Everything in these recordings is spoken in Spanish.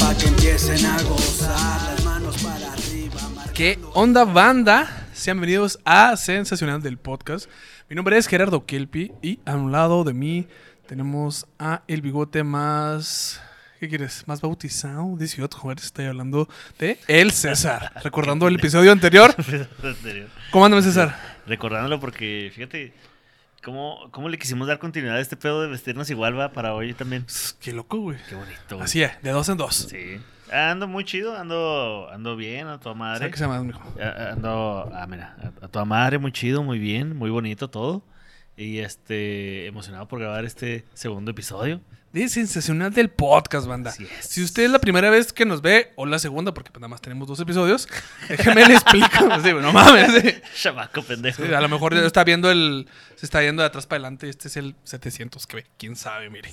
para que empiecen a gozar. Las manos para arriba. ¿Qué onda, banda? Sean bienvenidos a Sensacional del Podcast. Mi nombre es Gerardo Kelpi y a un lado de mí tenemos a el bigote más... ¿Qué quieres? ¿Más bautizado? 18, joder, estoy hablando de El César. Recordando el episodio anterior. ¿Cómo andas, César? Recordándolo porque, fíjate, ¿cómo, cómo le quisimos dar continuidad a este pedo de vestirnos igual, va, para hoy también. Qué loco, güey. Qué bonito. güey. Así es, de dos en dos. Sí. Ando muy chido, ando, ando bien, a toda madre. ¿Sabes qué se llama, mijo? A- Ando, ah, mira, a, a toda madre, muy chido, muy bien, muy bonito todo. Y este, emocionado por grabar este segundo episodio. De Sensacional del Podcast, banda. Si usted es la primera vez que nos ve, o la segunda, porque pues nada más tenemos dos episodios, déjeme le explico. Sí, no mames. sí. Chamaco pendejo. Sí, a lo mejor está viendo el. Se está yendo de atrás para adelante. Este es el 700 que ve. Quién sabe, mire.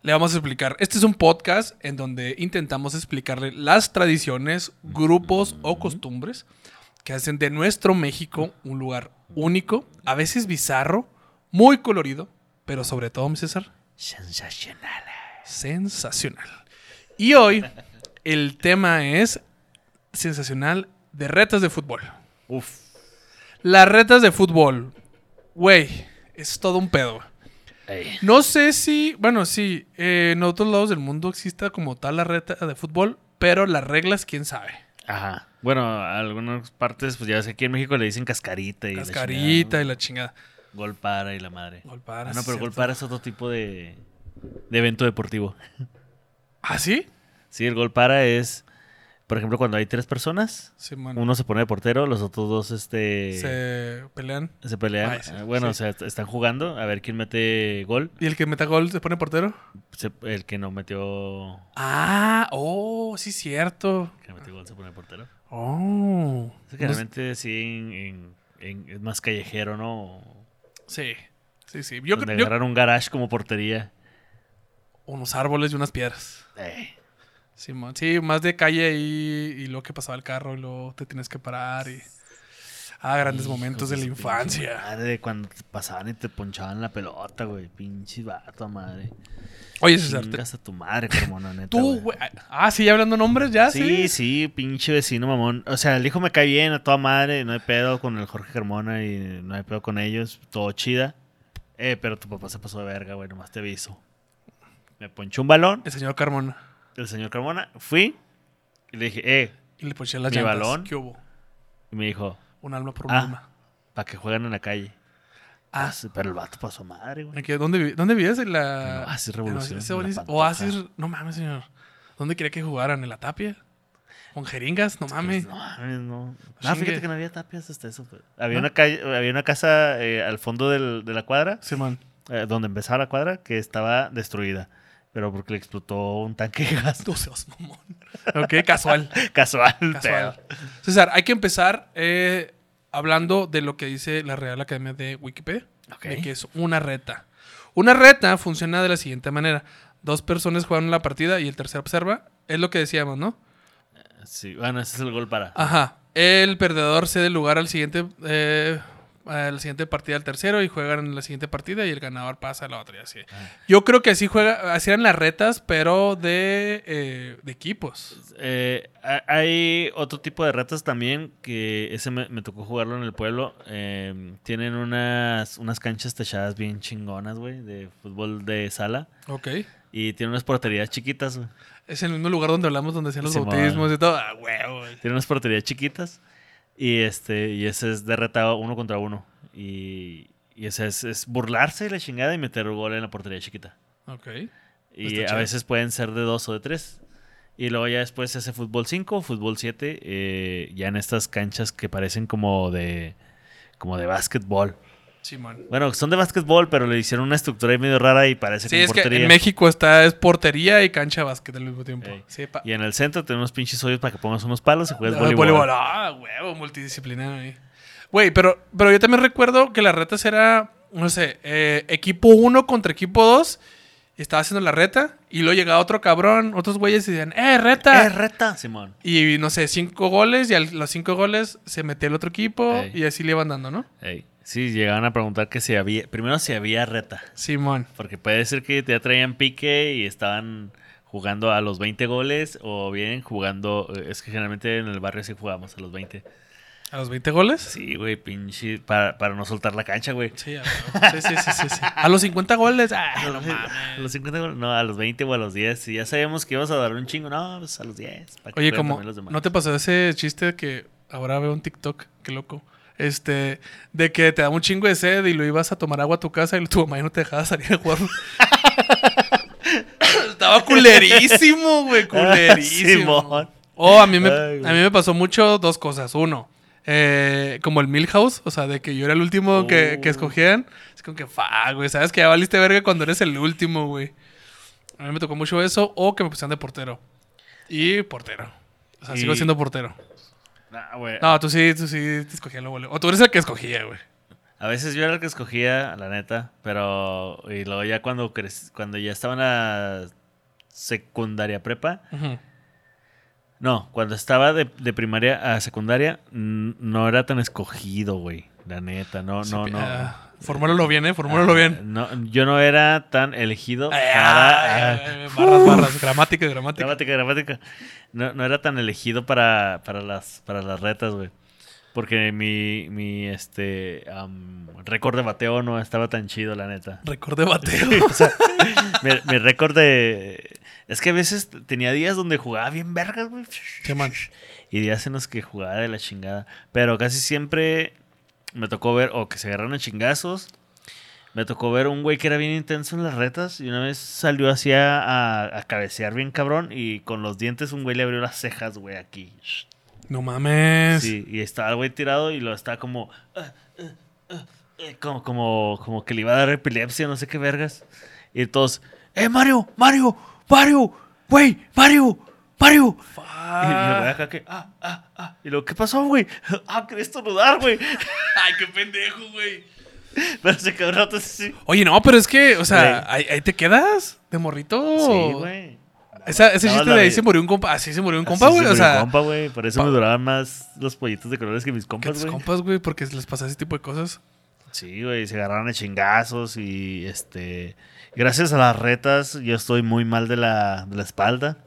Le vamos a explicar. Este es un podcast en donde intentamos explicarle las tradiciones, grupos o costumbres que hacen de nuestro México un lugar único, a veces bizarro, muy colorido, pero sobre todo, mi César, sensacional. sensacional. Y hoy el tema es sensacional de retas de fútbol. Uf. Las retas de fútbol, güey, es todo un pedo. Ey. No sé si, bueno, sí, eh, en otros lados del mundo exista como tal la reta de fútbol, pero las reglas, quién sabe. Ajá. Bueno, a algunas partes, pues ya sé que aquí en México le dicen cascarita y la Cascarita chingada, y la chingada. ¿No? Gol para y la madre. Gol para, Ah, no, pero cierto. gol para es otro tipo de, de evento deportivo. ¿Ah, sí? Sí, el gol para es, por ejemplo, cuando hay tres personas, Sí, uno se pone de portero, los otros dos este, se, Se pelean. pelean. Ay, sí, Ah, bueno, sí. o sea, est- están jugando a ver quién mete gol. ¿Y el que meta gol se pone portero? Se- el que no metió, Ah, oh, sí, cierto. que no metió gol se pone portero. Oh. Es que realmente sí en- en- en- es más callejero, ¿no? Sí, sí, sí. Yo creo un garage como portería. unos árboles y unas piedras. Eh, Sí, sí, más de calle ahí y luego que pasaba el carro y luego te tienes que parar y... Ah, grandes momentos de la infancia. Madre, cuando te pasaban y te ponchaban la pelota, güey. Pinche vato, madre. Oye, César, te- a tu madre, Carmona, neta. tú, güey. Ah, sí, hablando nombres ya, sí. Sí, sí, pinche vecino mamón. O sea, el hijo me cae bien a toda madre, no hay pedo con el Jorge Carmona y no hay pedo con ellos, todo chida. Eh, pero tu papá se pasó de verga, güey, nomás te aviso. Me ponchó un balón, El señor Carmona. el señor Carmona, fui y le dije, eh, Y le ponché las Mi llantas. balón. ¿Qué hubo? y me dijo, Un alma por un Ah. alma. para que jueguen en la calle. Ah, Pues, pero el vato pasó madre, güey. ¿en qué- ¿dónde, ¿dónde vives? En la... Oasis Revolución, Oasis-. No mames, señor. ¿Dónde quería que jugaran? ¿En la tapia? ¿Con jeringas? No mames. No, mames, no. No, fíjate que no había tapias hasta eso. Había, una calle, había una casa eh, al fondo del- de la cuadra, Simón. eh, donde empezaba la cuadra, que estaba destruida. Pero porque le explotó un tanque de gas. No seas mamón. Ok, casual. Casual, Casual. César, hay que empezar eh, hablando de lo que dice la Real Academia de Wikipedia. Ok. De que es una reta. Una reta funciona de la siguiente manera. Dos personas juegan la partida y el tercero observa. Es lo que decíamos, ¿no? Sí, bueno, ese es el gol para. Ajá. El perdedor cede lugar al siguiente, eh, a la siguiente partida al tercero y juegan la siguiente partida y el ganador pasa a la otra y así. Ah. Yo creo que así juega, así eran las retas, pero de, eh, de equipos. Eh, ha- hay otro tipo de retas también que ese me, me tocó jugarlo en el pueblo. Eh, tienen unas, unas canchas techadas bien chingonas, güey, de fútbol de sala. Ok. Y tienen unas porterías chiquitas, güey. Es en el mismo lugar donde hablamos, donde hacían los bautismos y todo. Ah, huevo. güey. Tiene unas porterías chiquitas. Y este, y ese es de reta uno contra uno. Y, y ese es, es burlarse de la chingada y meter un gol en la portería chiquita. Ok. Y Está a veces pueden ser de dos o de tres. Y luego ya después se hace fútbol 5 o fútbol 7. eh, ya en estas canchas que parecen como de. como de básquetbol. Simón. Bueno, son de básquetbol, pero le hicieron una estructura ahí medio rara y parece Sí, como es que portería. en México está es portería y cancha de básquet al mismo tiempo. Ey. Sí, pa- Y en el centro tenemos pinches hoyos para que pongas unos palos y juegues Ah, voleibol. Ah, huevo, multidisciplinario ahí. Güey, pero, pero yo también recuerdo que las retas era, no sé, eh, equipo 1 contra equipo 2. Y estaba haciendo la reta. Y luego llegaba otro cabrón, otros güeyes y decían, ¡eh, reta! ¡Eh, reta! Simón. y no sé, cinco goles. Y a los cinco goles se metía el otro equipo. Ey. Y así le iban dando, ¿no? Ey, Sí, llegaban a preguntar que si había. Primero si había reta. Simón. Porque puede ser que ya traían pique y estaban jugando a los 20 goles o bien jugando. eh, Es que generalmente en el barrio sí jugamos a los 20. ¿A los 20 goles? Sí, güey, pinche. Para, para no soltar la cancha, güey. Sí, a, sí, sí, sí, sí, sí. A los 50 goles. Ah, A no los, mames. a los 50 goles, no, a los 20 o a los 10. Si ya sabíamos que ibas a dar un chingo, no, pues a los 10. para que Oye, jueguen como, también los demás. ¿no te pasó ese chiste que ahora veo un TikTok? Qué loco. Este, de que te daba un chingo de sed y lo ibas a tomar agua a tu casa y tu mamá ya no te dejaba salir a jugar. Estaba culerísimo, güey, culerísimo. Oh, a mí me, Ay, a mí me pasó mucho dos cosas. Uno, eh, como el Milhouse, o sea, de que yo era el último que, que Oh. escogían. Es como que, fa, güey, sabes que ya valiste verga cuando eres el último, güey. A mí me tocó mucho eso, o que me pusieran de portero. Y portero. O sea, Y- sigo siendo portero. Nah, güey. No, tú sí, tú sí te escogías luego. luego. O tú eres el que escogía, güey. A veces yo era el que escogía, la neta, pero y luego ya cuando crec- cuando ya estaba en la secundaria prepa, no, cuando estaba de, de primaria a secundaria no era tan escogido, güey, la neta, no, Sí, no, no. Ah, formúlalo bien, eh, formúlalo Ah, bien. No, yo no era tan elegido Ay, para ay, ay, barras, barras, gramática, gramática. gramática, gramática. No, no era tan elegido para, para las para las retas, güey. Porque mi, mi este récord de bateo no estaba tan chido, la neta. Récord de bateo. O sea, mi, mi récord de. Es que a veces tenía días donde jugaba bien vergas, güey. Sí, man. Y días en los que jugaba de la chingada. Pero casi siempre me tocó ver, o que se agarraron a chingazos. Me tocó ver un güey que era bien intenso en las retas. Y una vez salió así a, a- a cabecear bien cabrón. Y con los dientes un güey le abrió las cejas, güey, aquí. No mames. Sí, y estaba el güey tirado y lo estaba como. ah, ah, ah, como, como, como que le iba a dar epilepsia, no sé qué vergas. Y todos, ¡eh, Mario! ¡Mario! ¡Mario! ¡Güey! ¡Mario! ¡Mario! Y güey acá que, ¡ah, ah, ah! Y luego, ¿qué pasó, güey? ¡Ah, quería estornudar, güey! Ay, qué pendejo, güey. Pero se rato así. Oye, no, pero es que, o sea, ahí, ahí te quedas de morrito. Sí, güey. Esa- ese chiste de ahí se murió un compa. Así se murió un compa, se güey. O sea, un compa, güey. Por eso me duraban más los pollitos de colores que mis que compas, güey. compas, güey, porque les pasa ese tipo de cosas. Sí, güey, se agarraron a chingazos y este. Gracias a las retas, yo estoy muy mal de la, de la espalda.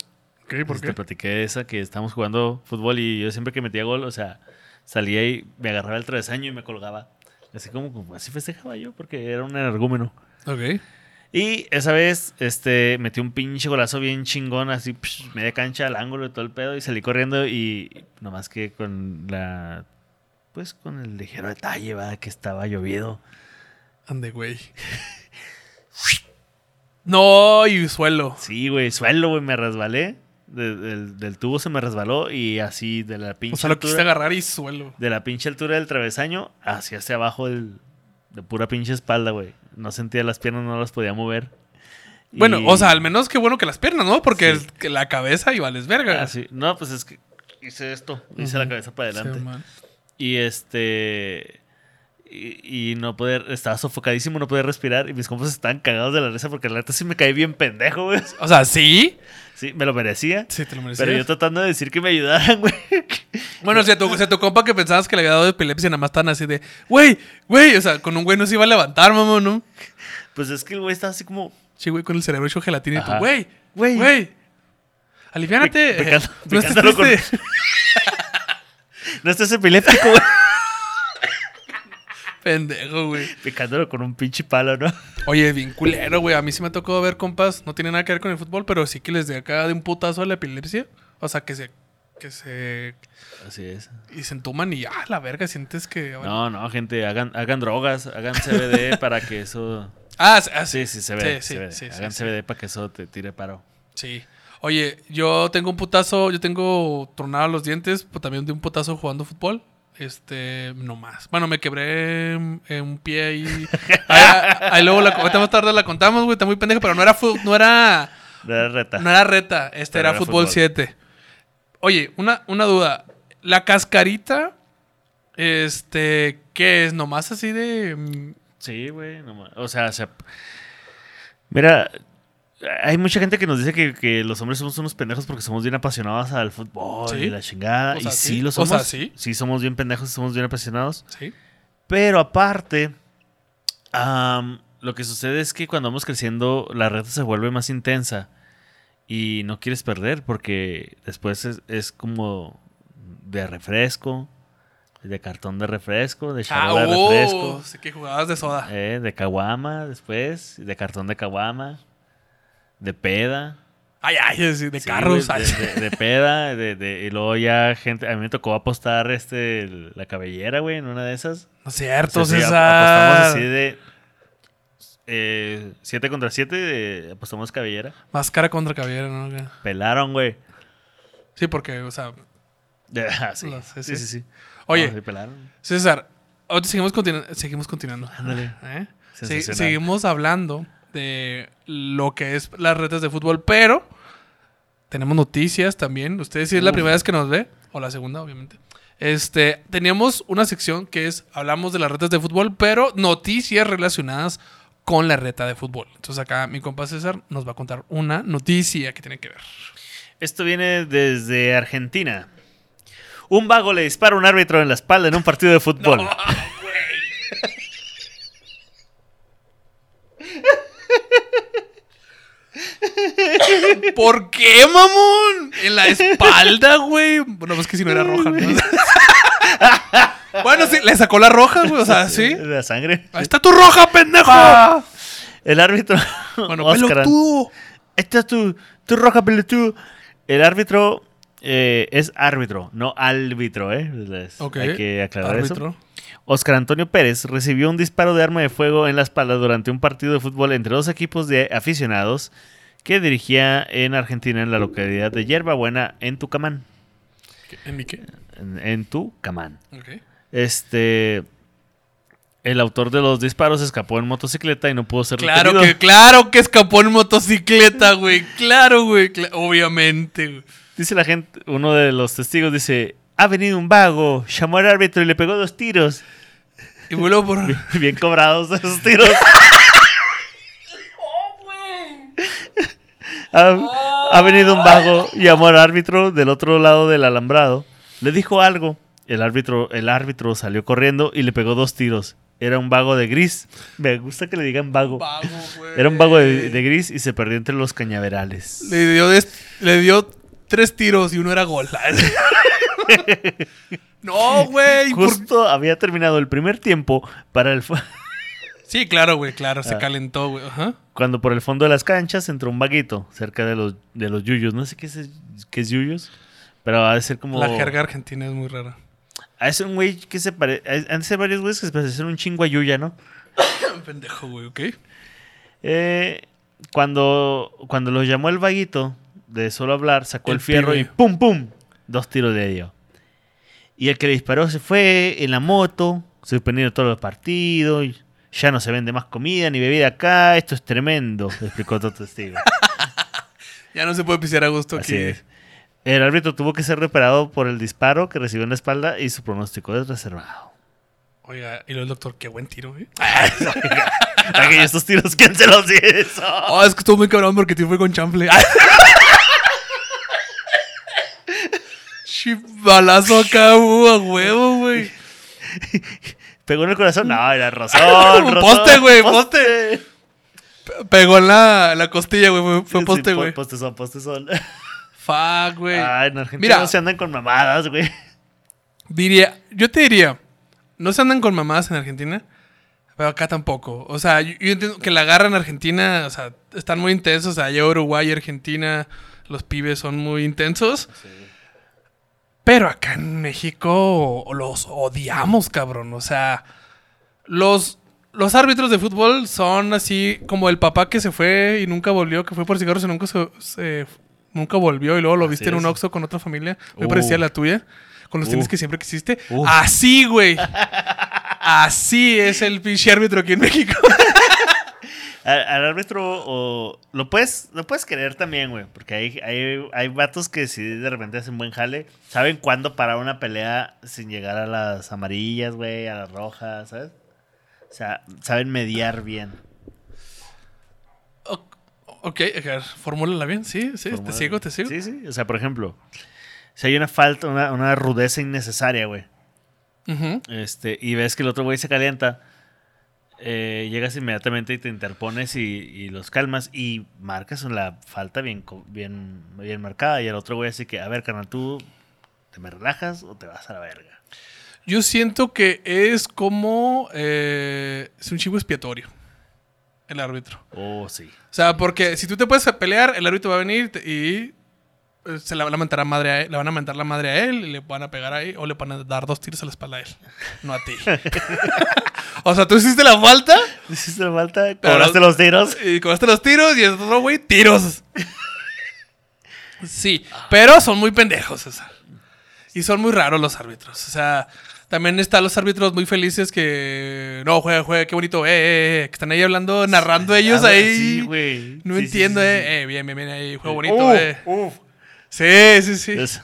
¿Qué? ¿Por Te qué? platiqué esa que estábamos jugando fútbol y yo siempre que metía gol, o sea, salía y me agarraba el travesaño y me colgaba. Así como, como así festejaba yo porque era un energúmeno. Ok. Y esa vez, este, metí un pinche golazo bien chingón, así, psh, media cancha al ángulo y todo el pedo, y salí corriendo y nomás que con la, pues con el ligero detalle, va, que estaba llovido. Ande, güey. no, y suelo. Sí, güey, suelo, güey, me resbalé. De- del, del tubo se me resbaló y así de la pinche O sea, lo altura, agarrar y suelo. de la pinche altura del travesaño hacia hacia abajo del, de pura pinche espalda, güey. No sentía las piernas, no las podía mover. Bueno, Y- o sea, al menos qué bueno que las piernas, ¿no? Porque Sí. el- la cabeza y vales verga. Ah, sí. No, pues es que hice esto, hice la cabeza para adelante. Sí. Y este. Y, y no poder. Estaba sofocadísimo, no podía respirar. Y mis compas estaban cagados de la risa porque la neta sí me caí bien pendejo, güey. O sea, sí. Sí, me lo merecía. Sí, te lo merecías. Pero yo tratando de decir que me ayudaran, güey. Bueno, si a, tu, si a tu compa que pensabas que le había dado epilepsia, nada más están así de, güey, güey, o sea, con un güey no se iba a levantar, mamá, ¿no? Pues es que el güey estaba así como. Sí, güey, con el cerebro hecho gelatina y tú, güey, Güey. güey, aliviánate. Pe- pecando- no estés con-. No estás epiléptico, güey. Pendejo, güey. Picándolo con un pinche palo, ¿no? Oye, bien culero, güey. A mí sí me tocó ver compas, no tiene nada que ver con el fútbol, pero sí que les de acá de un putazo a la epilepsia. O sea, que se, que se, Así es. y se entuman y, ah, la verga, sientes que... No, no, gente, hagan, hagan drogas, hagan CBD para que eso. Ah, sí, ah, sí. Sí, ve. Sí, sí, sí, sí, hagan. CBD para que eso te tire paro. Sí. Oye, yo tengo un putazo, yo tengo tronado los dientes, pues también de un putazo jugando fútbol. Este, no más. Bueno, me quebré en, un pie ahí. ahí, ahí luego la, ahorita más tarde la contamos, güey, está muy pendejo, pero no era no era De la reta. no era reta, este era, era fútbol fútbol. 7. Oye, una, una duda. La cascarita, este, ¿qué es? Nomás así de. mm, Sí, güey. no ma- o sea, se- mira, hay mucha gente que nos dice que, que los hombres somos unos pendejos porque somos bien apasionados al fútbol Sí. y la chingada. O sea, y sí, sí. lo O somos. sea, sí. Sí, somos bien pendejos, somos bien apasionados. Sí. Pero aparte, am, lo que sucede es que cuando vamos creciendo, la reta se vuelve más intensa. y no quieres perder porque después es, es como de refresco, de cartón de refresco, de Ah, charola de oh, refresco, sé que jugabas de soda. eh, de caguama después, de cartón de caguama, de peda. Ay, ay, de Sí, carros. de, de- de peda, de, de- y luego ya gente, a mí me tocó apostar este la cabellera, güey, en una de esas. No es cierto, O sea, César. apostamos así de 7 contra 7, apostamos cabellera. Máscara contra cabellera, ¿no? Pelaron, güey. Sí, porque, o sea, Ah, sí. Los- sí, sí, sí. sí, sí. Oye. No, pelaron. César, ahorita seguimos, continu- seguimos continuando. Ándale. ¿Eh? Seguimos hablando de lo que es las redes de fútbol, pero tenemos noticias también. Ustedes si es la Uf. primera vez que nos ve, o la segunda, obviamente. Este, teníamos una sección que es, hablamos de las redes de fútbol, pero noticias relacionadas con la reta de fútbol. Entonces acá mi compa César nos va a contar una noticia que tiene que ver. Esto viene desde Argentina. Un vago le dispara a un árbitro en la espalda en un partido de fútbol. ¿Por qué, mamón? En la espalda, güey. Bueno, pues que si no era roja, ¿no? bueno, sí, le sacó la roja, güey. O sea, sí. La sangre. Ahí está tu roja, pendejo. El árbitro. Bueno, Oscar, pelotudo. Esta es tu, tu roja pelotudo. El árbitro eh, es árbitro, no árbitro, ¿eh? Es- Ok. Hay que aclarar eso. Árbitro. Oscar Antonio Pérez recibió un disparo de arma de fuego en la espalda durante un partido de fútbol entre dos equipos de aficionados que dirigía en Argentina en la localidad de Yerbabuena, en Tucamán. ¿En mi qué? En, en Tucamán. Ok. Este. El autor de los disparos escapó en motocicleta y no pudo ser Claro que, claro que escapó en motocicleta, güey. Claro, güey. obviamente, güey. Dice la gente, uno de los testigos dice: Ha venido un vago, llamó al árbitro y le pegó dos tiros. Y vuelvo por. Bien cobrados esos tiros. ha, ha venido un vago, llamó al árbitro del otro lado del alambrado. Le dijo algo. El árbitro, el árbitro salió corriendo y le pegó dos tiros. Era un vago de gris. Me gusta que le digan vago. Era un vago de, de gris y se perdió entre los cañaverales. Le dio, des- le dio tres tiros y uno era gol. no, güey. ¿por- Justo había terminado el primer tiempo para el Sí, claro, güey, claro. Se Ah. calentó, güey. Ajá. cuando por el fondo de las canchas entró un vaguito cerca de los, de los yuyos. No sé qué es, qué es yuyos, pero ha de ser como... La jerga argentina es muy rara. Ah, Es un güey que se parece... Han de ser varios güeyes que se parecen un chingo a Yuya, ¿no? Pendejo, güey, ¿ok? Eh, cuando, cuando lo llamó el vaguito, de solo hablar, sacó el, El fierro pibe. y ¡pum, pum! Dos tiros le dio. Y el que le disparó se fue en la moto, suspendiendo todos los partidos. y ya no se vende más comida ni bebida acá. Esto es tremendo, explicó otro testigo. Ya no se puede pisear a gusto Así aquí. es. El árbitro tuvo que ser reparado por el disparo que recibió en la espalda y su pronóstico es reservado. Oiga, y luego el doctor, qué buen tiro, güey. Aquellos estos tiros, ¿quién se los hizo? Oh, es que estuvo muy cabrón porque tío fue con chanfle. Chibalazo acá, uh, a huevo, güey. ¿Pegó en el corazón? No, era razón, poste, güey, poste. Pegó en la, la costilla, güey. Fue, Sí, poste, po- güey. Postes son, postes son. Fuck, güey. Ay, en Argentina Mira. no se andan con mamadas, güey. Diría, yo te diría, no se andan con mamadas en Argentina, pero acá tampoco. O sea, yo, yo entiendo que la garra en Argentina, o sea, están muy intensos. O sea, allá Uruguay y Argentina, los pibes son muy intensos. Pero acá en México los odiamos, cabrón. O sea, los, los árbitros de fútbol son así como el papá que se fue y nunca volvió, que fue por cigarros y nunca se, se- nunca volvió y luego lo Así viste en un es. Oxxo con otra familia. Me Uh. parecía la tuya. Con los tenis Uh. que siempre quisiste. Uh. Así, güey. Así es el pinche árbitro aquí en México. Al, al árbitro o, lo puedes lo puedes querer también, güey. Porque hay, hay, hay vatos que si de repente hacen buen jale, saben cuándo parar una pelea sin llegar a las amarillas, güey, a las rojas, ¿sabes? O sea, saben mediar bien. Ok, formúlala bien. Sí, sí, te sigo, te sigo. Sí, sí. O sea, por ejemplo, si hay una falta, una, una rudeza innecesaria, güey. Este, y ves que el otro güey se calienta. Eh, llegas inmediatamente y te interpones y, y los calmas y marcas la falta bien, bien, bien marcada. Y el otro güey así que, a ver, carnal, ¿tú te me relajas o te vas a la verga? Yo siento que es como. eh, es un chivo expiatorio. El árbitro. Oh, sí. O sea, porque si tú te puedes pelear, el árbitro va a venir y eh, se la van a mentar a madre a él, le van a mentar la madre a él y le van a pegar ahí o le van a dar dos tiros a la espalda a él, no a ti. o sea, tú hiciste la falta Hiciste la falta, Pero- cobraste los tiros. y cobraste los tiros y el otro güey, tiros. Sí, pero son muy pendejos, César. Y son muy raros los árbitros. O sea, también están los árbitros muy felices que. No, juega, juega, qué bonito. Eh, eh, eh, que están ahí hablando, narrando ellos Ah, ahí. Sí, güey. No Sí, entiendo, sí, eh. Eh, bien, bien, bien ahí. Juego bonito, Uf, eh. Sí, sí, sí. Es-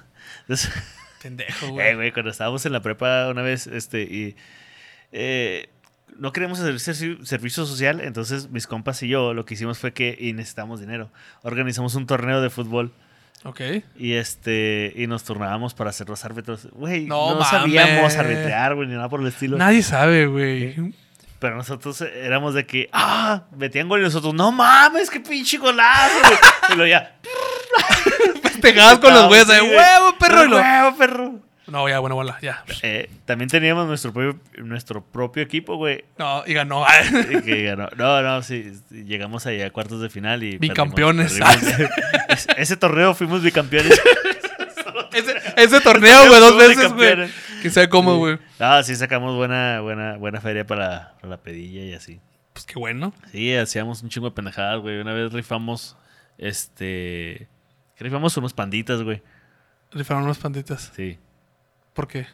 es- Pendejo, Eh, güey. güey, cuando estábamos en la prepa una vez, este, y eh, no queríamos hacer servi- servicio social, entonces mis compas y yo lo que hicimos fue que, y necesitamos dinero, organizamos un torneo de fútbol Ok. y este, y nos turnábamos para ser los árbitros. Güey, No no, sabíamos arbitrar, güey, ni nada por el estilo. Nadie sabe, güey. Pero nosotros éramos de que, ah, metían gol y nosotros, no mames, qué pinche golazo. güey". y luego ya, Pegadas con los güeyes de güey. huevo, perro. Huevo, perro. No, ya, bueno, bueno, ya. Eh, también teníamos nuestro propio, nuestro propio equipo, güey. No, y ganó. Y que ganó. No, no, sí. Llegamos ahí a cuartos de final y. Bicampeones. perdimos, perdimos. Es- ese torneo fuimos bicampeones. ese, ese torneo, güey, dos veces, güey. Que sea cómo, güey. Ah, sí, sacamos buena, buena, buena feria para, para la pedilla y así. Pues qué bueno. Sí, hacíamos un chingo de pendejadas, güey. Una vez rifamos. Este. Rifamos unos panditas, güey. Rifaron unas panditas. Sí. ¿Por qué?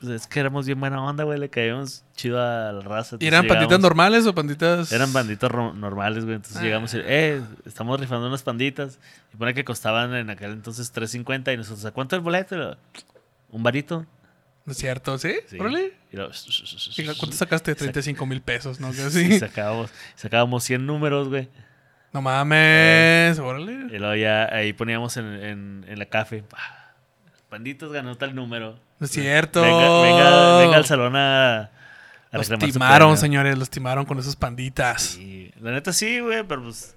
Pues es que éramos bien buena onda, güey. Le caíamos chido a la raza. ¿Y eran panditas normales o panditas? Eran banditas ro- normales, güey. Entonces Ah. llegamos y, eh, estamos rifando unas panditas. Y pone que costaban en aquel entonces 3.50 y nosotros, ¿a cuánto el boleto? Y Un varito. ¿No es cierto? ¿Sí? Sí. Y lo, ¿Y ¿Cuánto sacaste? 35 mil pesos, ¿no? Sí, Casi. sacábamos, sacábamos 100 números, güey. No mames. Órale. Y luego ya ahí poníamos en, en, en la café. "Ah, Panditas ganó tal número. No es cierto. Venga, venga, venga al salón a, a Los timaron, premio". señores. Los timaron con esas panditas. La neta sí, güey, pero pues.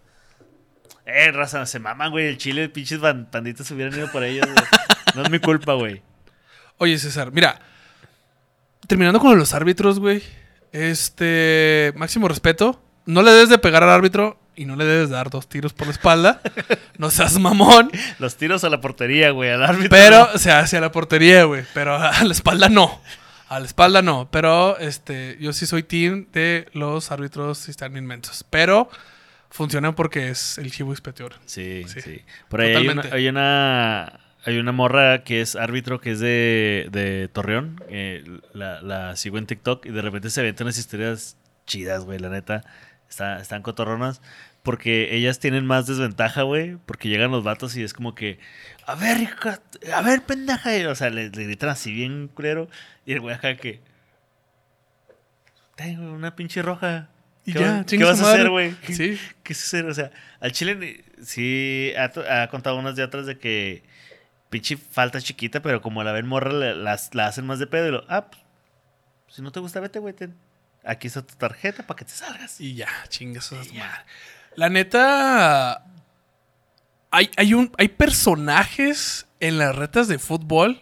Eh, raza, se maman, güey. El chile, pinches ban- panditas hubieran ido por ellos, güey. No es mi culpa, güey. Oye, César, mira. Terminando con los árbitros, güey. Este. Máximo respeto. No le debes de pegar al árbitro y no le debes dar dos tiros por la espalda. no seas mamón. Los tiros a la portería, güey, al árbitro. Pero se hace a la portería, güey. Pero a la espalda no. A la espalda no. Pero este, yo sí soy team de los árbitros si están inmensos. Pero funcionan porque es el chivo expiatorio. Sí, Sí. sí. Por ahí hay una, hay una. Hay una morra que es árbitro que es de, de Torreón. eh, la, la sigo en TikTok y de repente se avientan unas historias chidas, güey, la neta. Está- están cotorronas. Porque ellas tienen más desventaja, güey. Porque llegan los vatos y es como que. A ver, hija, a ver, pendeja. y, o sea, le, le gritan así bien culero. Y el güey acá que. Tengo una pinche roja. Y ¿Qué ya, va- ¿Qué vas a hacer, güey? Sí. ¿Qué es hacer? O sea, al Chile sí ha, contado unas de otras de que pinche falta chiquita, pero como la ven morra, las, la hacen más de pedo y lo, ah, pues, si no te gusta, vete, güey. Aquí está tu tarjeta para que te salgas. Y ya, chingas a su ya. madre. La neta. Hay, hay, un, hay personajes en las retas de fútbol.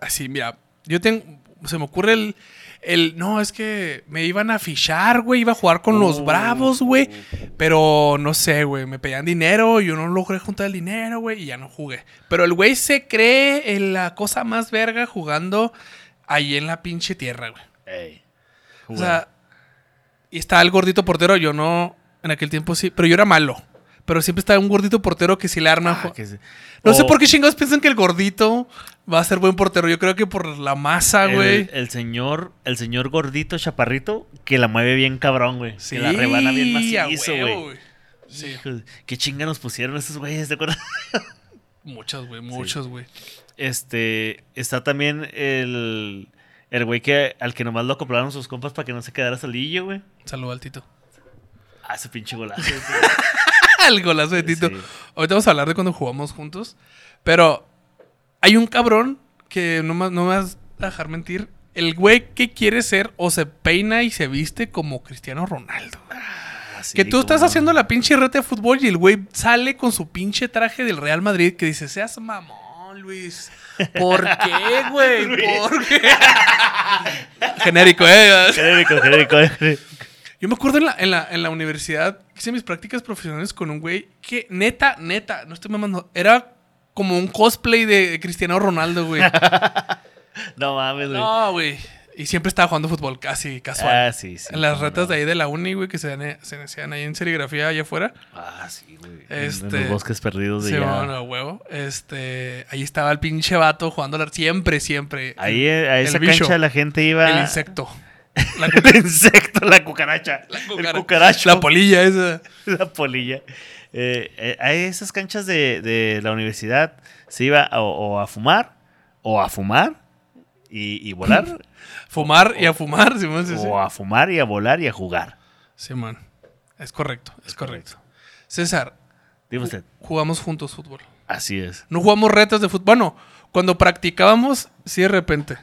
Así, mira, yo tengo. Se me ocurre el. El, no, es que me iban a fichar, güey. Iba a jugar con los Uh. Bravos, güey. Pero no sé, güey. Me pedían dinero. Yo no logré juntar el dinero, güey. Y ya no jugué. Pero el güey se cree en la cosa más verga jugando ahí en la pinche tierra, güey. Ey. O sea, y está el gordito portero. Yo no, en aquel tiempo sí, pero yo era malo. Pero siempre estaba un gordito portero que sí le arma. Ah, que No sé o por qué chingados piensan que el gordito va a ser buen portero. Yo creo que por la masa, el, güey. el señor, el señor gordito chaparrito que la mueve bien cabrón, güey. Sí, que la rebana bien macizo, güey. Sí, Hijo ¿Qué chinga nos pusieron esos güeyes? ¿Te acuerdas? muchos, güey, muchos, güey. Este, está también el, el güey que, al que nomás lo acoplaron sus compas para que no se quedara solillo, güey. Saludo al Tito. Ah, ese pinche golazo. el golazo de Tito. Sí. Ahorita vamos a hablar de cuando jugamos juntos. Pero hay un cabrón que no, más, no me vas a dejar mentir. el güey que quiere ser o se peina y se viste como Cristiano Ronaldo. Así que tú estás no. haciendo la pinche reta de fútbol y el güey sale con su pinche traje del Real Madrid que dice, seas mamón, Luis. ¿Por qué, güey? ¿Por qué? Genérico, eh. Genérico, genérico. Yo me acuerdo en la, en la, en la universidad, hice mis prácticas profesionales con un güey que neta, neta, no estoy mamando, era como un cosplay de Cristiano Ronaldo, güey. No mames, güey. No, güey. Y siempre estaba jugando fútbol, casi casual. Ah, sí, sí. en las no. de ahí de la uni, güey, que se, dan- se hacían ahí en serigrafía allá afuera. Ah, sí, güey. En- En, Este- los bosques perdidos de Sí, allá. bueno, huevo. Este, ahí estaba el pinche vato jugando siempre, siempre. Ahí a el esa bicho. cancha la gente iba. El insecto. La, el insecto, la cucaracha. cucara- el cucaracho. la polilla esa. La polilla. Eh, eh, a esas canchas de, de la universidad se iba o, o a fumar, o a fumar y, y volar, Fumar y a fumar, Simón. Sí, sí. o a fumar y a volar y a jugar. Simón. Es correcto, es correcto. César, Dime usted. jugamos juntos fútbol. Así es. No jugamos retas de fútbol. Bueno, cuando practicábamos, sí de repente.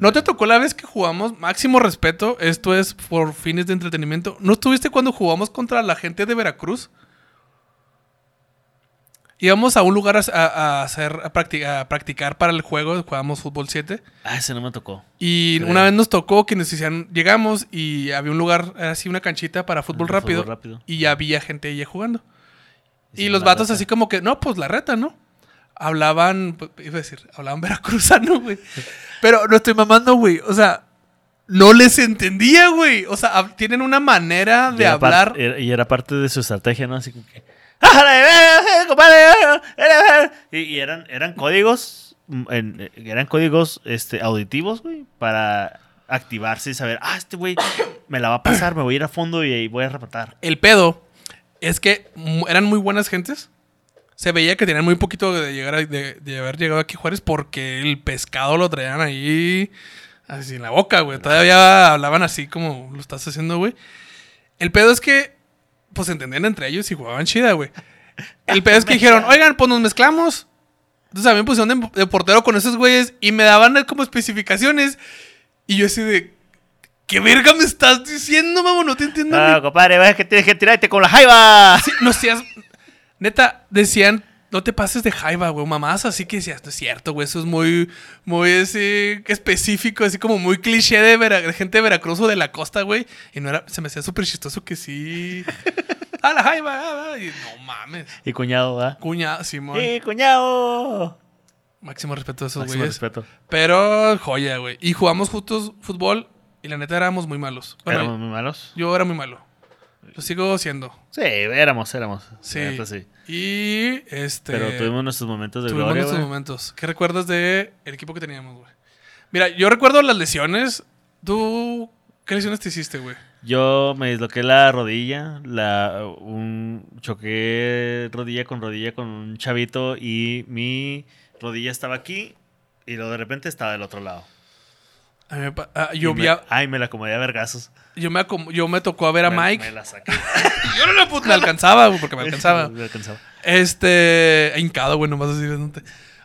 ¿No te tocó la vez que jugamos? Máximo respeto, esto es por fines de entretenimiento. ¿No estuviste cuando jugamos contra la gente de Veracruz? Íbamos a un lugar a, a- a hacer, a, practi- a practicar para el juego, jugábamos fútbol 7. Ah, ese no me tocó. Y Creo. una vez nos tocó que nos decían, llegamos y había un lugar, así una canchita para fútbol Fútbol rápido, rápido. Y había gente ahí jugando. Y los vatos reta. así como que, no, pues la reta, ¿no? Hablaban, pues, iba a decir, hablaban veracruzano, güey. Pero no estoy mamando, güey. O sea, no les entendía, güey. O sea, tienen una manera Y de par- hablar. era- y era parte de su estrategia, ¿no? Así como que. "Ájale, eh, eh, eh, eh". Y, y eran, eran códigos. mm, en- eran códigos este, auditivos, güey. Para activarse y saber, ah, este güey me la va a pasar, me voy a ir a fondo y ahí voy a rematar. El pedo es que eran muy buenas gentes. Se veía que tenían muy poquito de llegar a- de, de haber llegado aquí a Juárez porque el pescado lo traían ahí así en la boca, güey. Todavía hablaban así como lo estás haciendo, güey. El pedo es que pues se entendían entre ellos y jugaban chida, güey. El pedo es que dijeron, oigan, pues nos mezclamos. Entonces a mí me pusieron de, de portero con esos güeyes y me daban como especificaciones. Y yo así de, ¿qué verga me estás diciendo, mamá? No te entiendo. ni Ah, compadre, ves que tienes que tirarte con la jaiba. Sí, no seas. Neta, decían, no te pases de jaiba, güey. Mamás así que decías, no es cierto, güey. Eso es muy, muy así, específico, así como muy cliché de, Vera- de gente de Veracruz o de la costa, güey. Y no era, se me hacía súper chistoso que sí. ¡A la jaiba! ah, ah", Y no mames. Y cuñado, ¿verdad? Cuña, Simón. ¡Sí, cuñado! Máximo respeto a esos Máximo güeyes. respeto. Pero joya, güey. Y jugamos juntos fútbol y la neta éramos muy malos. Bueno, ¿Éramos muy malos? yo era muy malo. Lo sigo siendo. Sí, éramos, éramos. Sí. Y este. Pero tuvimos nuestros momentos de Tuvimos gloria, nuestros momentos. ¿Qué recuerdas del equipo que teníamos, güey? Mira, yo recuerdo las lesiones. ¿Tú qué lesiones te hiciste, güey? Yo me disloqué la rodilla, la, un, choqué rodilla con rodilla con un chavito y mi rodilla estaba aquí y luego de repente estaba del otro lado. A mí ah, yo, Y vi me- a- Ay, me la acomodé a vergazos. yo, me yo me tocó a ver a Me- Mike. Me la saqué. Yo no me alcanzaba, güey, porque me alcanzaba. Me alcanzaba. Este. Hincado, güey, nomás así.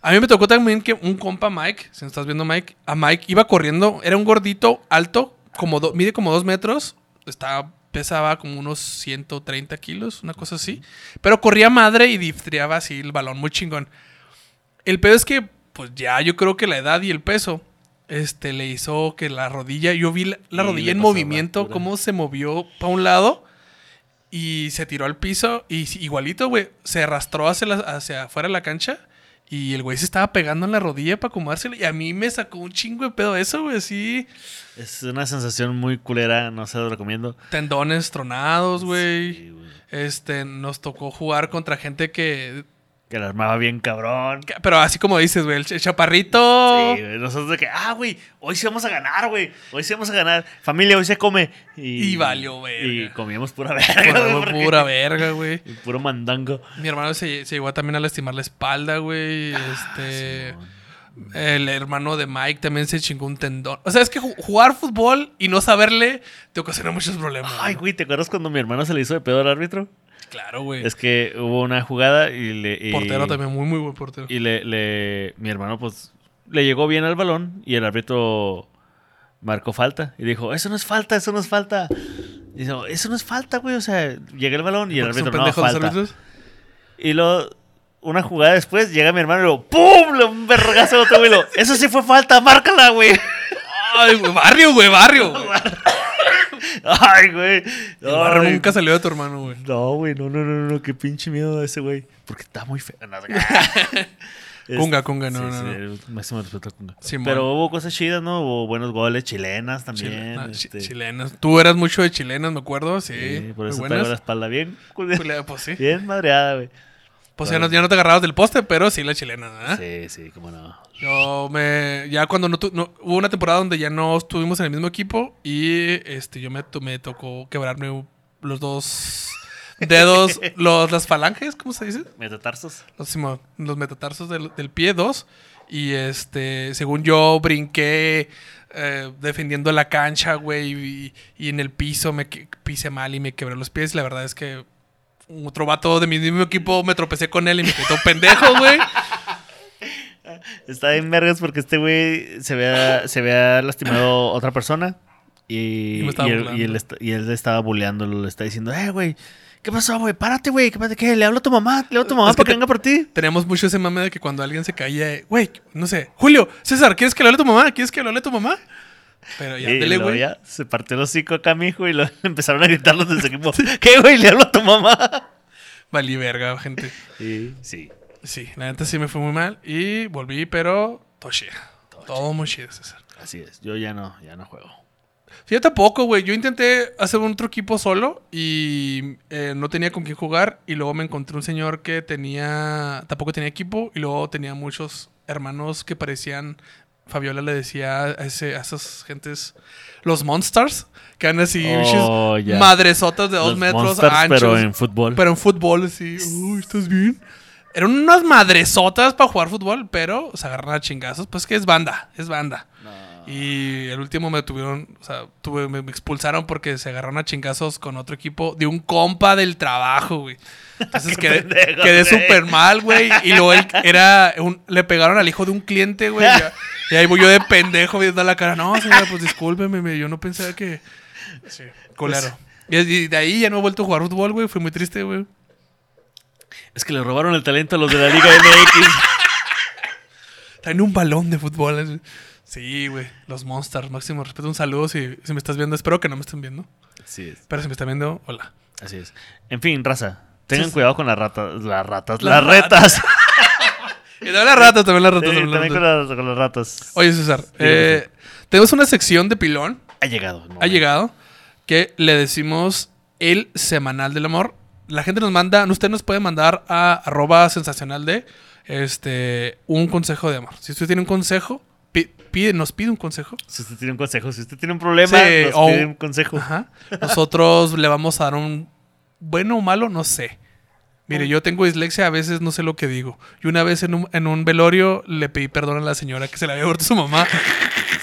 A mí me tocó también que un compa, Mike, si no estás viendo Mike, a Mike iba corriendo. Era un gordito alto, como do- mide como dos metros. Estaba, pesaba como unos 130 kilos, una cosa así. Pero corría madre y diftriaba así el balón, muy chingón. El pedo es que, pues ya yo creo que la edad y el peso. Este le hizo que la rodilla, yo vi la, la rodilla en movimiento, cómo se movió para un lado y se tiró al piso y sí, igualito, güey, se arrastró hacia, la- hacia afuera de la cancha y el güey se estaba pegando en la rodilla para acomodársela y a mí me sacó un chingo de pedo eso, güey, así, Es una sensación muy culera, no se lo recomiendo. tendones tronados, güey. Sí, güey. Este, nos tocó jugar contra gente que, Que la armaba bien cabrón. pero así como dices, güey, el ch- chaparrito. Sí, güey, nosotros de que, ah, güey, hoy sí vamos a ganar, güey. Hoy sí vamos a ganar. Familia, hoy se come. Y, Y valió verga. Y comíamos pura verga, güey. Pura, porque- pura verga, güey. Puro mandango. Mi hermano se, se llegó también a lastimar la espalda, güey. Este. Simón. El hermano de Mike también se chingó un tendón. O sea, es que ju- jugar fútbol y no saberle te ocasiona muchos problemas. Ay, güey, ¿te acuerdas cuando mi hermano se le hizo de pedo al árbitro? Claro, güey. Es que hubo una jugada y le. y- Portero también, muy, muy buen portero. Y le, le- Mi hermano, pues. Le llegó bien al balón y el árbitro. marcó falta. Y dijo, eso no es falta, eso no es falta. Y dijo, eso no es falta, güey. O sea, llega el balón y el árbitro no falta. Y luego, una jugada después, llega mi hermano y lo ¡pum! Le un vergazo a otro güey. Eso sí fue falta, márcala, güey. Ay, güey, barrio, güey, barrio. güey. Ay, güey. El barrio Ay, nunca salió de tu hermano, güey. No, güey, no, no, no, no, qué pinche miedo de ese güey. Porque está muy feo. Cunga, Cunga, no, sí, no, sí, no. máximo respeto a Cunga. Simón. Pero hubo cosas chidas, ¿no? Hubo buenos goles, chilenas también. Ah, este, Chilenas. Tú eras mucho de chilenas, me acuerdo, sí. sí, por eso traigo la espalda bien, Pues sí. bien madreada, güey. Pues ya no, ya no te agarrabas del poste, pero sí la chilena, ¿verdad? Sí, sí, cómo no. Yo me. Ya cuando no, tu- no- Hubo una temporada donde ya no estuvimos en el mismo equipo y este yo me, me tocó quebrarme los dos dedos, los, las falanges, ¿cómo se dice? Metatarsos. Los, los metatarsos del, del pie, dos. Y este, según yo, brinqué eh, defendiendo la cancha, güey. Y, y en el piso me pisé mal y me quebré los pies. La verdad es que otro vato de mi mismo equipo me tropecé con él y me quedó pendejo, güey. Está en vergas porque este güey se había, se había lastimado otra persona. Y, Y él, y él est- y él le estaba bulleándolo, le está diciendo, eh, güey, ¿qué pasó, güey? Párate, güey, ¿qué, pasa? ¿qué? Le hablo a tu mamá, le hablo a tu mamá Es que para que te- venga por ti. Teníamos mucho ese mame de que cuando alguien se caía, güey, no sé, Julio, César, ¿quieres que le hable a tu mamá? ¿Quieres que le hable a tu mamá? Pero ya, dele, güey. ya se partió el hocico acá, mijo, y lo empezaron a gritar los de su equipo. ¿Qué, güey? Le hablo a tu mamá. Valí verga, gente. Sí, sí. Sí, la neta sí me fue muy mal y volví, pero todo chido. Todo muy chido, César. Así es. Yo ya no, ya no juego. Sí, yo tampoco, güey. Yo intenté hacer un otro equipo solo y eh, no tenía con quién jugar. Y luego me encontré un señor que tenía. Tampoco tenía equipo. Y luego tenía muchos hermanos que parecían. Fabiola le decía a, ese, a esas gentes. Los Monsters. Que eran así. Oh, ya. Madresotas de dos Los metros Monsters, anchos. pero en fútbol. Pero en fútbol, así. Uy, ¿estás bien? Eran unas madresotas para jugar fútbol, pero se agarran a chingazos. Pues que es banda, es banda. Y el último me tuvieron, o sea, tuve, me, me expulsaron porque se agarraron a chingazos con otro equipo de un compa del trabajo, güey. Entonces quedé, pendejo, quedé súper mal, güey. Y luego él era un- le pegaron al hijo de un cliente, güey. Y ahí voy yo de pendejo viendo la cara. No, señora, pues discúlpeme, me- yo no pensaba que. Sí, culero. Y, y de ahí ya no he vuelto a jugar fútbol, güey. Fui muy triste, güey. Es que le robaron el talento a los de la Liga MX. Traen un balón de fútbol. Sí, güey. Los Monsters. Máximo respeto. Un saludo si, si me estás viendo. Espero que no me estén viendo. Así es. Pero si me están viendo, hola. Así es. En fin, raza. Tengan Sí, cuidado con las ratas. Las ratas. Las Las, retas. Y también las ratas, también las Sí, ratas. también las también ratas. con las, con las ratas. Oye, César. eh, tenemos una sección de pilón. Ha llegado. Ha llegado. Que le decimos el semanal del amor. La gente nos manda, usted nos puede mandar a arroba sensacional de este un consejo de amor. Si usted tiene un consejo, pi- pide, nos pide un consejo. Si usted tiene un consejo, si usted tiene un problema, Sí, nos o- pide un consejo. Ajá. Nosotros le vamos a dar un bueno o malo, no sé. Mire, yo tengo dislexia, a veces no sé lo que digo. Y una vez en un, en un velorio le pedí perdón a la señora que se le había muerto su mamá.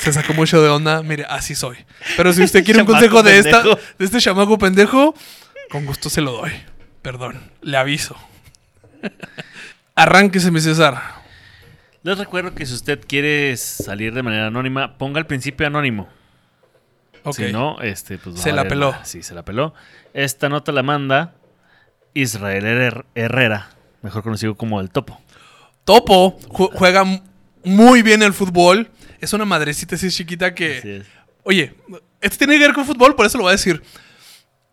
Se sacó mucho de onda. Mire, así soy. Pero si usted quiere un consejo de, esta, de este chamaco pendejo, con gusto se lo doy. Perdón, le aviso. Arránquese, mi César. Les recuerdo que si usted quiere salir de manera anónima, ponga al principio anónimo. Ok. Si no, este, pues va Se a la peló. Sí, se la peló. Esta nota la manda Israel Her- Herrera, mejor conocido como el Topo. Topo ju- juega muy bien el fútbol. Es una madrecita así chiquita que... Así es. Oye, esto tiene que ver con fútbol, por eso lo voy a decir.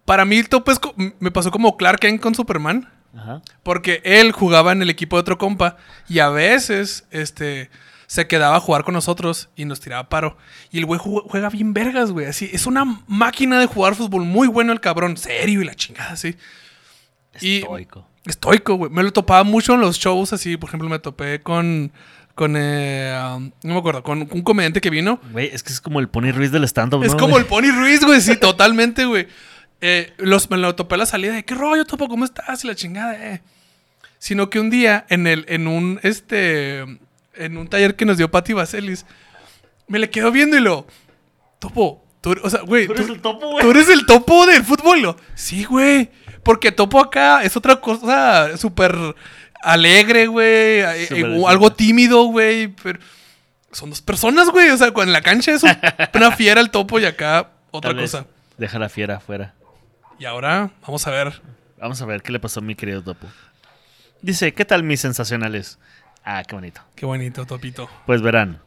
Para mí, el es m- me pasó como Clark Kent con Superman. Ajá. Porque él jugaba en el equipo de otro compa. Y a veces, este. Se quedaba a jugar con nosotros y nos tiraba paro. Y el güey ju- juega bien vergas, güey. Así, es una máquina de jugar fútbol. Muy bueno el cabrón. Serio y la chingada, así. Y- Estoico. Estoico, güey. Me lo topaba mucho en los shows, así. Por ejemplo, me topé con. Con. eh, um, no me acuerdo. Con un comediante que vino. Güey, es que es como el Pony Ruiz del stand-up, Es ¿no, como el Pony Ruiz, güey, sí, totalmente, güey. Eh, los, me lo topé a la salida de, ¿qué rollo, Topo? ¿Cómo estás? Y la chingada, eh. Sino que un día, en, el, en un, este, en un taller que nos dio Pati Vaselis, me le quedó viendo y lo, Topo, tú, o sea, güey, Tú eres tú, el Topo, tú güey. eres el Topo del fútbol. Lo, sí, güey, porque Topo acá es otra cosa súper alegre, güey, eh, algo tímido, güey, pero... son dos personas, güey. O sea, cuando en la cancha es un- una fiera el topo y acá otra Tal vez cosa. Deja la fiera afuera. Y ahora vamos a ver. Vamos a ver qué le pasó a mi querido Topo. Dice, ¿qué tal mis sensacionales? Ah, qué bonito. Qué bonito, topito. Pues verán.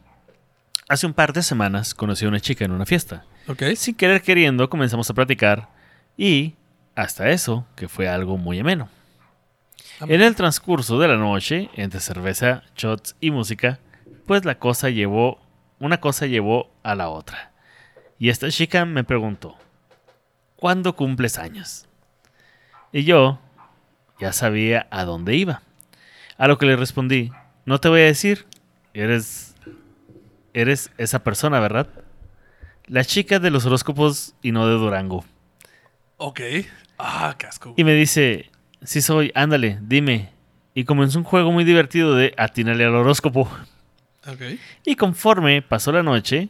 Hace un par de semanas conocí a una chica en una fiesta. ¿Ok? Sin querer queriendo comenzamos a platicar y hasta eso, que fue algo muy ameno. En el transcurso de la noche, entre cerveza, shots y música, pues la cosa llevó, una cosa llevó a la otra. Y esta chica me preguntó, ¿cuándo cumples años? Y yo ya sabía a dónde iba. A lo que le respondí, no te voy a decir, eres, eres esa persona, ¿verdad? La chica de los horóscopos y no de Durango. Ok. Ah, casco. Y me dice, sí soy, ándale, dime. Y comenzó un juego muy divertido de atínale al horóscopo. Ok. Y conforme pasó la noche,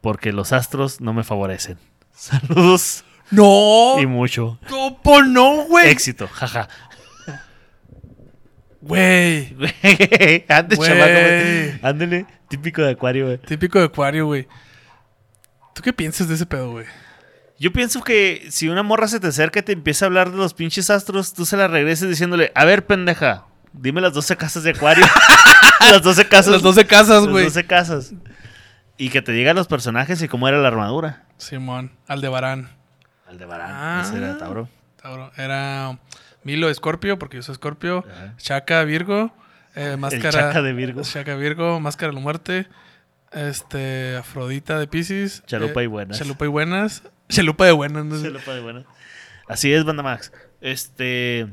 porque los astros no me favorecen. Saludos No. y mucho Topo, no, güey. éxito, jaja. Güey. Ande, Güey. chamaco. Ándele, típico de acuario, güey. Típico de acuario, güey. ¿Tú qué piensas de ese pedo, güey? Yo pienso que si una morra se te acerca y te empieza a hablar de los pinches astros, tú se la regreses diciéndole, a ver, pendeja, dime las 12 casas de acuario. las 12 casas. Las 12 casas, las güey. 12 casas. Y que te digan los personajes y cómo era la armadura. Simón, Aldebarán. Aldebarán, Ah. ese era Tauro. Tauro. Era Milo Escorpio, porque yo soy Escorpio. Chaca Virgo. eh, máscara. Chaca de Virgo. Chaca Virgo, Máscara de la Muerte. Este, Afrodita de Pisces. Chalupa eh, y buenas. Chalupa y buenas. Chalupa de buenas. ¿no? Lo pone bueno. Así es, Banda Max. Este.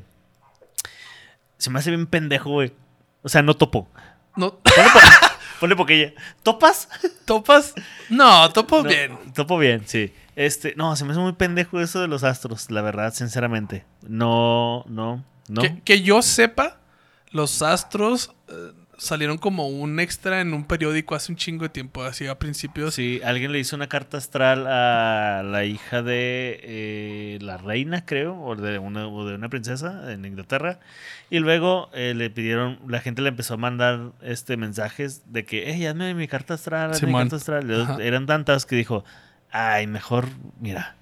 Se me hace bien pendejo, güey. O sea, no topo. No, Ponle, po ponle poquilla. ¿Topas? ¿Topas? No, topo No, bien. Topo bien, sí. Este, no, se me hace muy pendejo eso de los astros, la verdad, sinceramente. No, no, no. Que, que yo sepa, los astros eh, salieron como un extra en un periódico hace un chingo de tiempo, así a principios. Sí, alguien le hizo una carta astral a la hija de eh, la reina, creo, o de una, o de una princesa en Inglaterra. Y luego eh, le pidieron, la gente le empezó a mandar este mensajes de que, hey, hazme mi carta astral, hazme mi carta astral. Ajá. Eran tantas que dijo, ay, mejor, mira,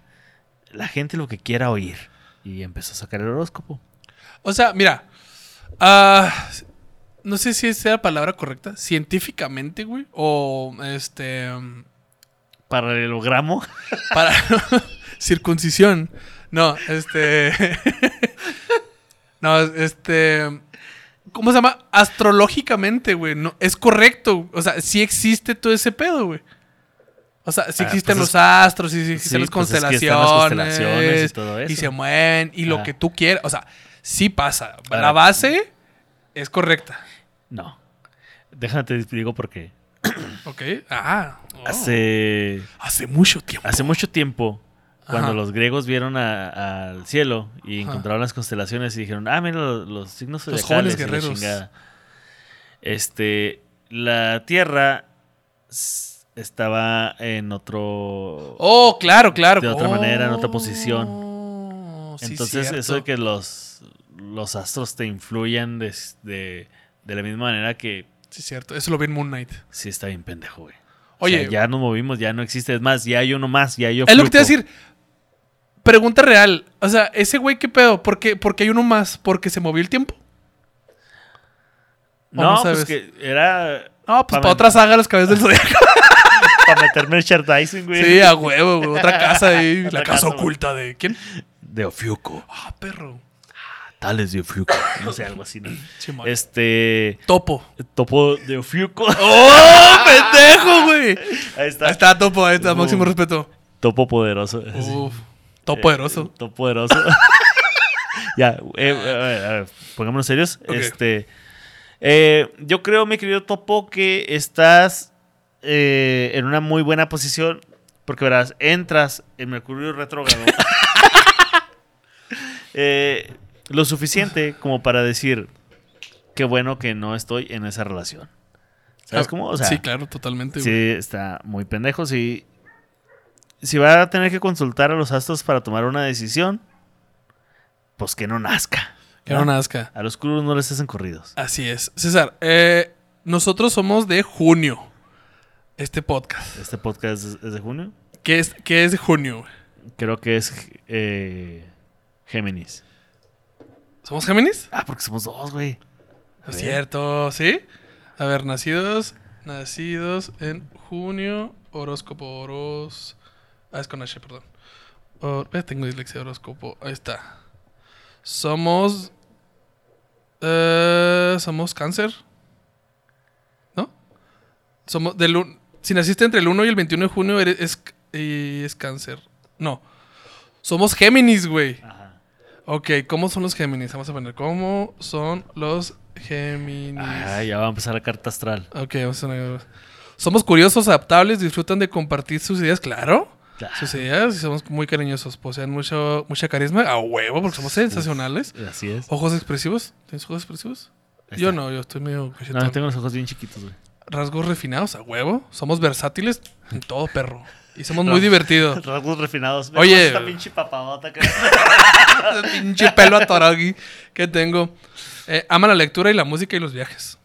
la gente lo que quiera oír. Y empezó a sacar el horóscopo. O sea, mira, ah, no sé si sea la palabra correcta, científicamente, güey, o este, Paralelogramo. para circuncisión. No, este, no, este, ¿cómo se llama? Astrológicamente, güey, no, es correcto, o sea, sí existe todo ese pedo, güey. O sea, sí Ah, existen pues los astros, sí, sí existen sí, las pues es que las constelaciones y todo eso. se mueven, y lo Ah. que tú quieras, o sea, sí pasa. La base es correcta. No. Déjame te digo porque Ok. Ah. oh. hace, Hace mucho tiempo. hace mucho tiempo, cuando Ajá. los griegos vieron al cielo y Ajá. encontraron las constelaciones y dijeron, ah, mira los, los signos Los zodiacales jóvenes y la guerreros. chingada". Este, la Tierra estaba en otro... Oh, claro, claro. De otra manera, en otra Oh, posición. sí, Entonces, cierto. eso de que los, los astros te influyan de, de, la misma manera que Sí, cierto. Eso lo vi en Moon Knight. sí está bien pendejo, güey. Oye, O sea, ya nos movimos, ya no existe. Es más, ya hay uno más, ya yo es lo que te iba a decir. Pregunta real. O sea, ese güey, ¿qué pedo? ¿Por qué, por qué hay uno más? ¿Porque se movió el tiempo? ¿O No, no pues sabes? que era No, pues Pa' para otra saga, los cabezas del zodiaco. para meter merchandising, güey. Sí, a huevo, güey. Otra casa ahí. La casa casa, oculta de. ¿Quién? De Ofiuco. Ah, perro. Tales de Ofiuco. No sé, algo así, ¿no? Este. Topo. Topo de Ofiuco. ¡Oh, pendejo, güey! Ahí está. Ahí está, Topo. Ahí está, Uh. máximo respeto. Topo poderoso. Uf. Topo poderoso. Eh, Topo poderoso. ya, eh, a ver, a ver, pongámonos serios. Este. eh, yo creo, mi querido Topo, que estás en una muy buena posición. Porque verás, entras en Mercurio retrógrado. eh, lo suficiente como para decir qué bueno que no estoy en esa relación. ¿Sabes Ah, cómo? O sea, sí, claro, totalmente. Sí, güey. está muy pendejo. Si, si va a tener que consultar a los astros para tomar una decisión, pues que no nazca. Que no nazca. A los culos no les hacen corridos. Así es. César, eh, nosotros somos de junio. Este podcast. Este podcast es, es de junio. ¿Qué es, qué es de junio? Creo que es eh, Géminis. ¿Somos Géminis? Ah, porque somos dos, güey. Es cierto, ¿sí? A ver, nacidos, nacidos en junio, horóscopo, horos... Ah, es con H, perdón. Or- eh, tengo dislexia de horóscopo, ahí está. Somos... eh, somos cáncer. ¿No? Somos del... un- Si naciste entre el 1 y el 21 de junio, eres, es, es cáncer. No. Somos Géminis, güey. Ok, ¿cómo son los Géminis? Vamos a poner, ¿cómo son los Géminis? Ah, ya va a empezar la carta astral. Ok, vamos a poner- Somos curiosos, adaptables, disfrutan de compartir sus ideas, claro. Claro. Sus ideas y somos muy cariñosos, poseen mucho, mucha carisma, a huevo, porque somos sensacionales. Así es. Ojos expresivos, ¿tienes ojos expresivos? Yo no, yo estoy medio cachetón. No, tengo los ojos bien chiquitos, güey. Rasgos refinados, a huevo. Somos versátiles en todo, perro. Y somos muy divertidos. Rasgos refinados. Ve Oye. Esta pinche papadota que... Pinche pelo atorado aquí que tengo. Eh, ama la lectura y la música y los viajes.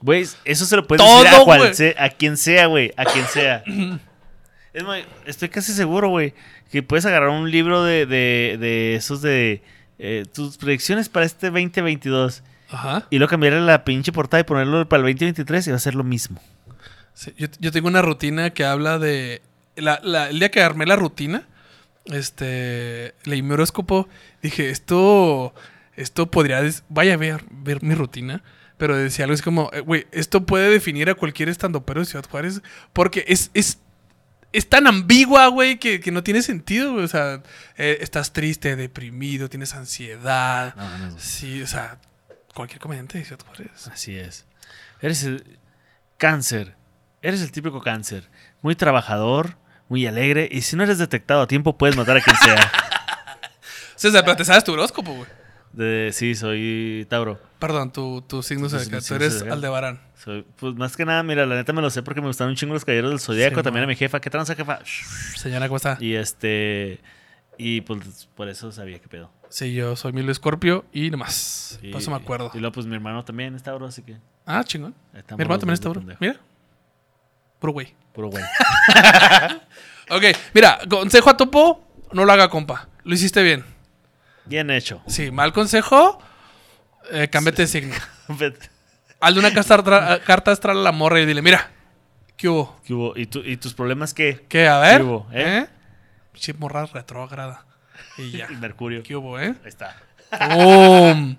Güey, eso se lo puedes Todo, decir a, cual a quien sea, güey. A quien sea. es más, estoy casi seguro, güey, que puedes agarrar un libro de, de, de esos de eh, tus predicciones para este 2022 Ajá. y luego cambiarle la pinche portada y ponerlo para el 2023 y va a ser lo mismo. Sí, yo, yo tengo una rutina que habla de. la- la- el día que armé la rutina, este. Leí mi horóscopo. Dije, esto. Esto podría. Vaya a ver, ver mi rutina. Pero decía algo así como, eh, güey, esto puede definir a cualquier estandopero de Ciudad Juárez. Porque es. es es tan ambigua, güey, que, que no tiene sentido. O sea, eh, estás triste, deprimido, tienes ansiedad. No, no, no. Sí, o sea, cualquier comediante de Ciudad Juárez. Así es. Eres el cáncer. Eres el típico cáncer. Muy trabajador, muy alegre. Y si no eres detectado a tiempo, puedes matar a quien sea. César, pero te sabes tu horóscopo, güey. De, sí, soy Tauro. Perdón, tu, tu signo zodiacal. Tú eres zodiacal. Aldebarán. Soy, pues más que nada, mira, la neta me lo sé porque me gustaron un chingo los caballeros del zodiaco. Sí, también a mi jefa. ¿Qué tranza, jefa? Señora, ¿cómo está? Y este. Y pues por eso sabía qué pedo. Sí, yo soy Milo Escorpio y nomás. Y, Por eso me acuerdo. Y luego, pues mi hermano también es Tauro, así que. Ah, chingón. Mi hermano también bro. pendejo. Mira. Puro güey. Puro güey. Ok, mira, consejo a topo, no lo haga, compa. Lo hiciste bien. Bien hecho. Sí, mal consejo, eh, cámbiate de signo. Hazle una carta, carta astral a la morra y dile, mira, ¿qué hubo? ¿Qué hubo? ¿Y, tu- ¿Y tus problemas qué? ¿Qué? A ver. ¿Qué hubo, eh? ¿Eh? Morra retrógrada. Y ya. Mercurio. ¿Qué hubo, eh? Ahí está. ¡Bum!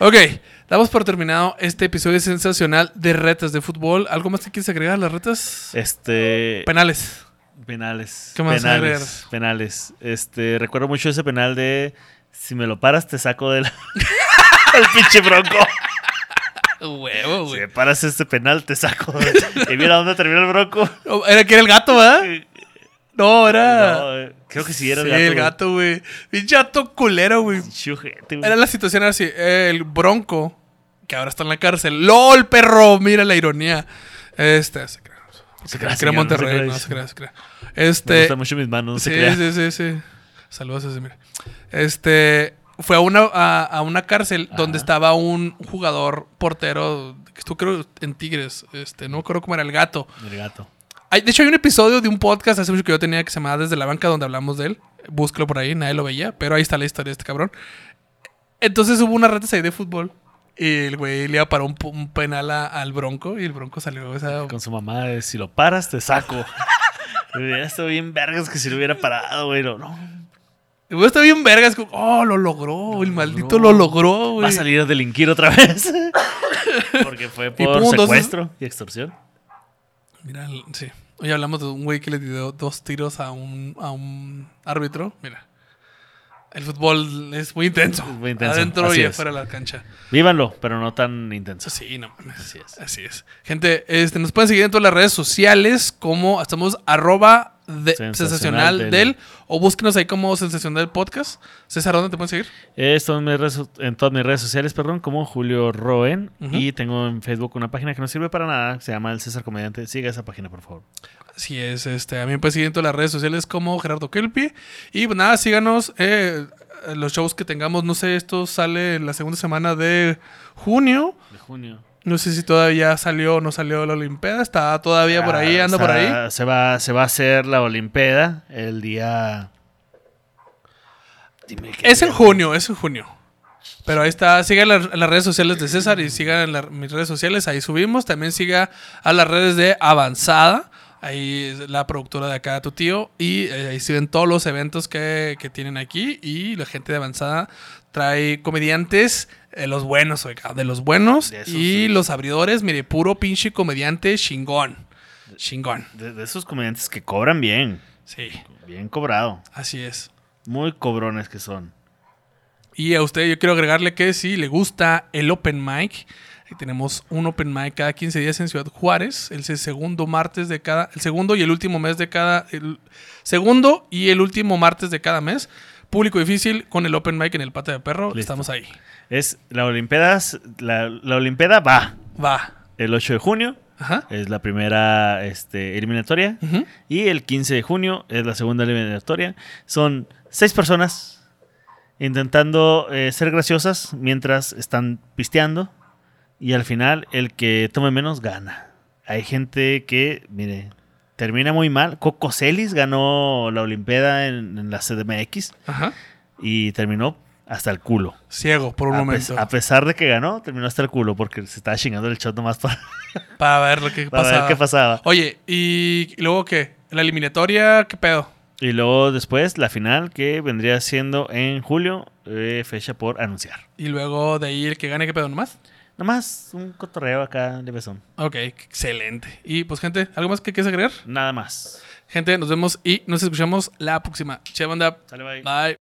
Ok, damos por terminado este episodio sensacional de retas de fútbol. ¿Algo más que quieres agregar a las retas? Este. Penales. Penales. ¿Qué más penales. Penales. Este, recuerdo mucho ese penal de si me lo paras te saco del el pinche bronco. Huevo, Si me paras este penal te saco. y mira dónde terminó el bronco. Oh, Era que era el gato, ¿verdad? No, era. No, eh, creo que sí era sí, el gato. el gato, güey. Pinche gato culero, güey. Güey. Era la situación así. el bronco, que ahora está en la cárcel. ¡LOL, perro! Mira la ironía. Este, se crea. Se Se crea, no se Monterrey, crea, no se crea, se crea. Me Este. gustan mucho mis manos, no se sí, crea. sí, sí, sí. Saludos a ese, mira. Este. Fue a una, a, a una cárcel donde estaba un jugador portero que estuvo creo en Tigres. Este, no me acuerdo cómo era el gato. El gato. Hay- de hecho, hay un episodio de un podcast hace mucho que yo tenía que se llamaba Desde la banca donde hablamos de él. Búscalo por ahí, nadie lo veía, pero ahí está la historia de este cabrón. Entonces hubo unas retas ahí de fútbol. Y el güey le iba para un, un penal a- al Bronco y el Bronco salió. O sea, Con su mamá de si lo paras te saco. Hubiera estado bien vergas que si lo hubiera parado, güey. No, no. el güey está bien vergas. como, Oh, lo logró. el maldito lo logró, güey. Va a salir a delinquir otra vez. Porque fue por secuestro y extorsión. Mira, sí. Hoy hablamos de un güey que le dio dos tiros a un, a un árbitro. Mira. El fútbol es muy intenso. Es muy intenso, Adentro así y afuera de la cancha. Vívanlo, pero no tan intenso. Sí, no mames. Así es. Así es. Gente, este, nos pueden seguir en todas las redes sociales como estamos arroba de- Sensacional sensacional del. del. o búsquenos ahí como sensacional del podcast. César, ¿dónde te pueden seguir? Esto en, mis redes- en todas mis redes sociales, perdón, como Julio Roen. Y tengo en Facebook una página que no sirve para nada, se llama El César Comediante. Siga esa página, por favor. Así es, este, a mí me pueden seguir en todas las redes sociales como Gerardo Kelpi. Y pues nada, síganos eh, los shows que tengamos. No sé, esto sale en la segunda semana de junio. De junio. No sé si todavía salió o no salió la Olimpiada. Está todavía por ahí, Ah, anda por ahí. Se va, se va a hacer la Olimpeda el día. Dime Es en junio, es en junio. Pero ahí está, siga las, las redes sociales de César y sigan en la- mis redes sociales, ahí subimos. También siga a las redes de Avanzada, ahí es la productora de acá, tu tío. Y eh, ahí siguen todos los eventos que, que tienen aquí. Y la gente de Avanzada trae comediantes, eh, los buenos, oiga, de los buenos. De esos, y sí. los abridores, mire, puro pinche comediante chingón. Chingón. De, de esos comediantes que cobran bien. Sí, Bien cobrado. así es. Muy cobrones que son. Y a usted yo quiero agregarle que si le gusta el open mic, ahí tenemos un open mic cada 15 días en Ciudad Juárez, el segundo martes de cada, el segundo y el último mes de cada, el segundo y el último martes de cada mes. Público difícil con el open mic en el patio de perro, Listo. estamos ahí. Es la Olimpeda. La, la Olimpeda va Va. el 8 de junio. Ajá. Es la primera este, eliminatoria. Y el 15 de junio es la segunda eliminatoria. Son seis personas intentando eh, ser graciosas mientras están pisteando. Y al final, el que tome menos gana. Hay gente que, mire, termina muy mal. Coco Celis ganó la Olimpiada en, en la CDMX Ajá. y terminó hasta el culo. Ciego por un A, momento. a pesar de que ganó, terminó hasta el culo porque se estaba chingando el shot nomás para, para ver lo que para pasa. ver qué pasaba. Oye, ¿y luego qué? ¿La eliminatoria? ¿Qué pedo? Y luego después la final que vendría siendo en julio, eh, fecha por anunciar. Y luego de ahí el que gane, ¿qué pedo nomás? Nomás un cotorreo acá de besón. Ok, excelente. Y pues gente, ¿algo más que quieres agregar? Nada más. Gente, nos vemos y nos escuchamos la próxima. Che, banda. Sale bye. Bye.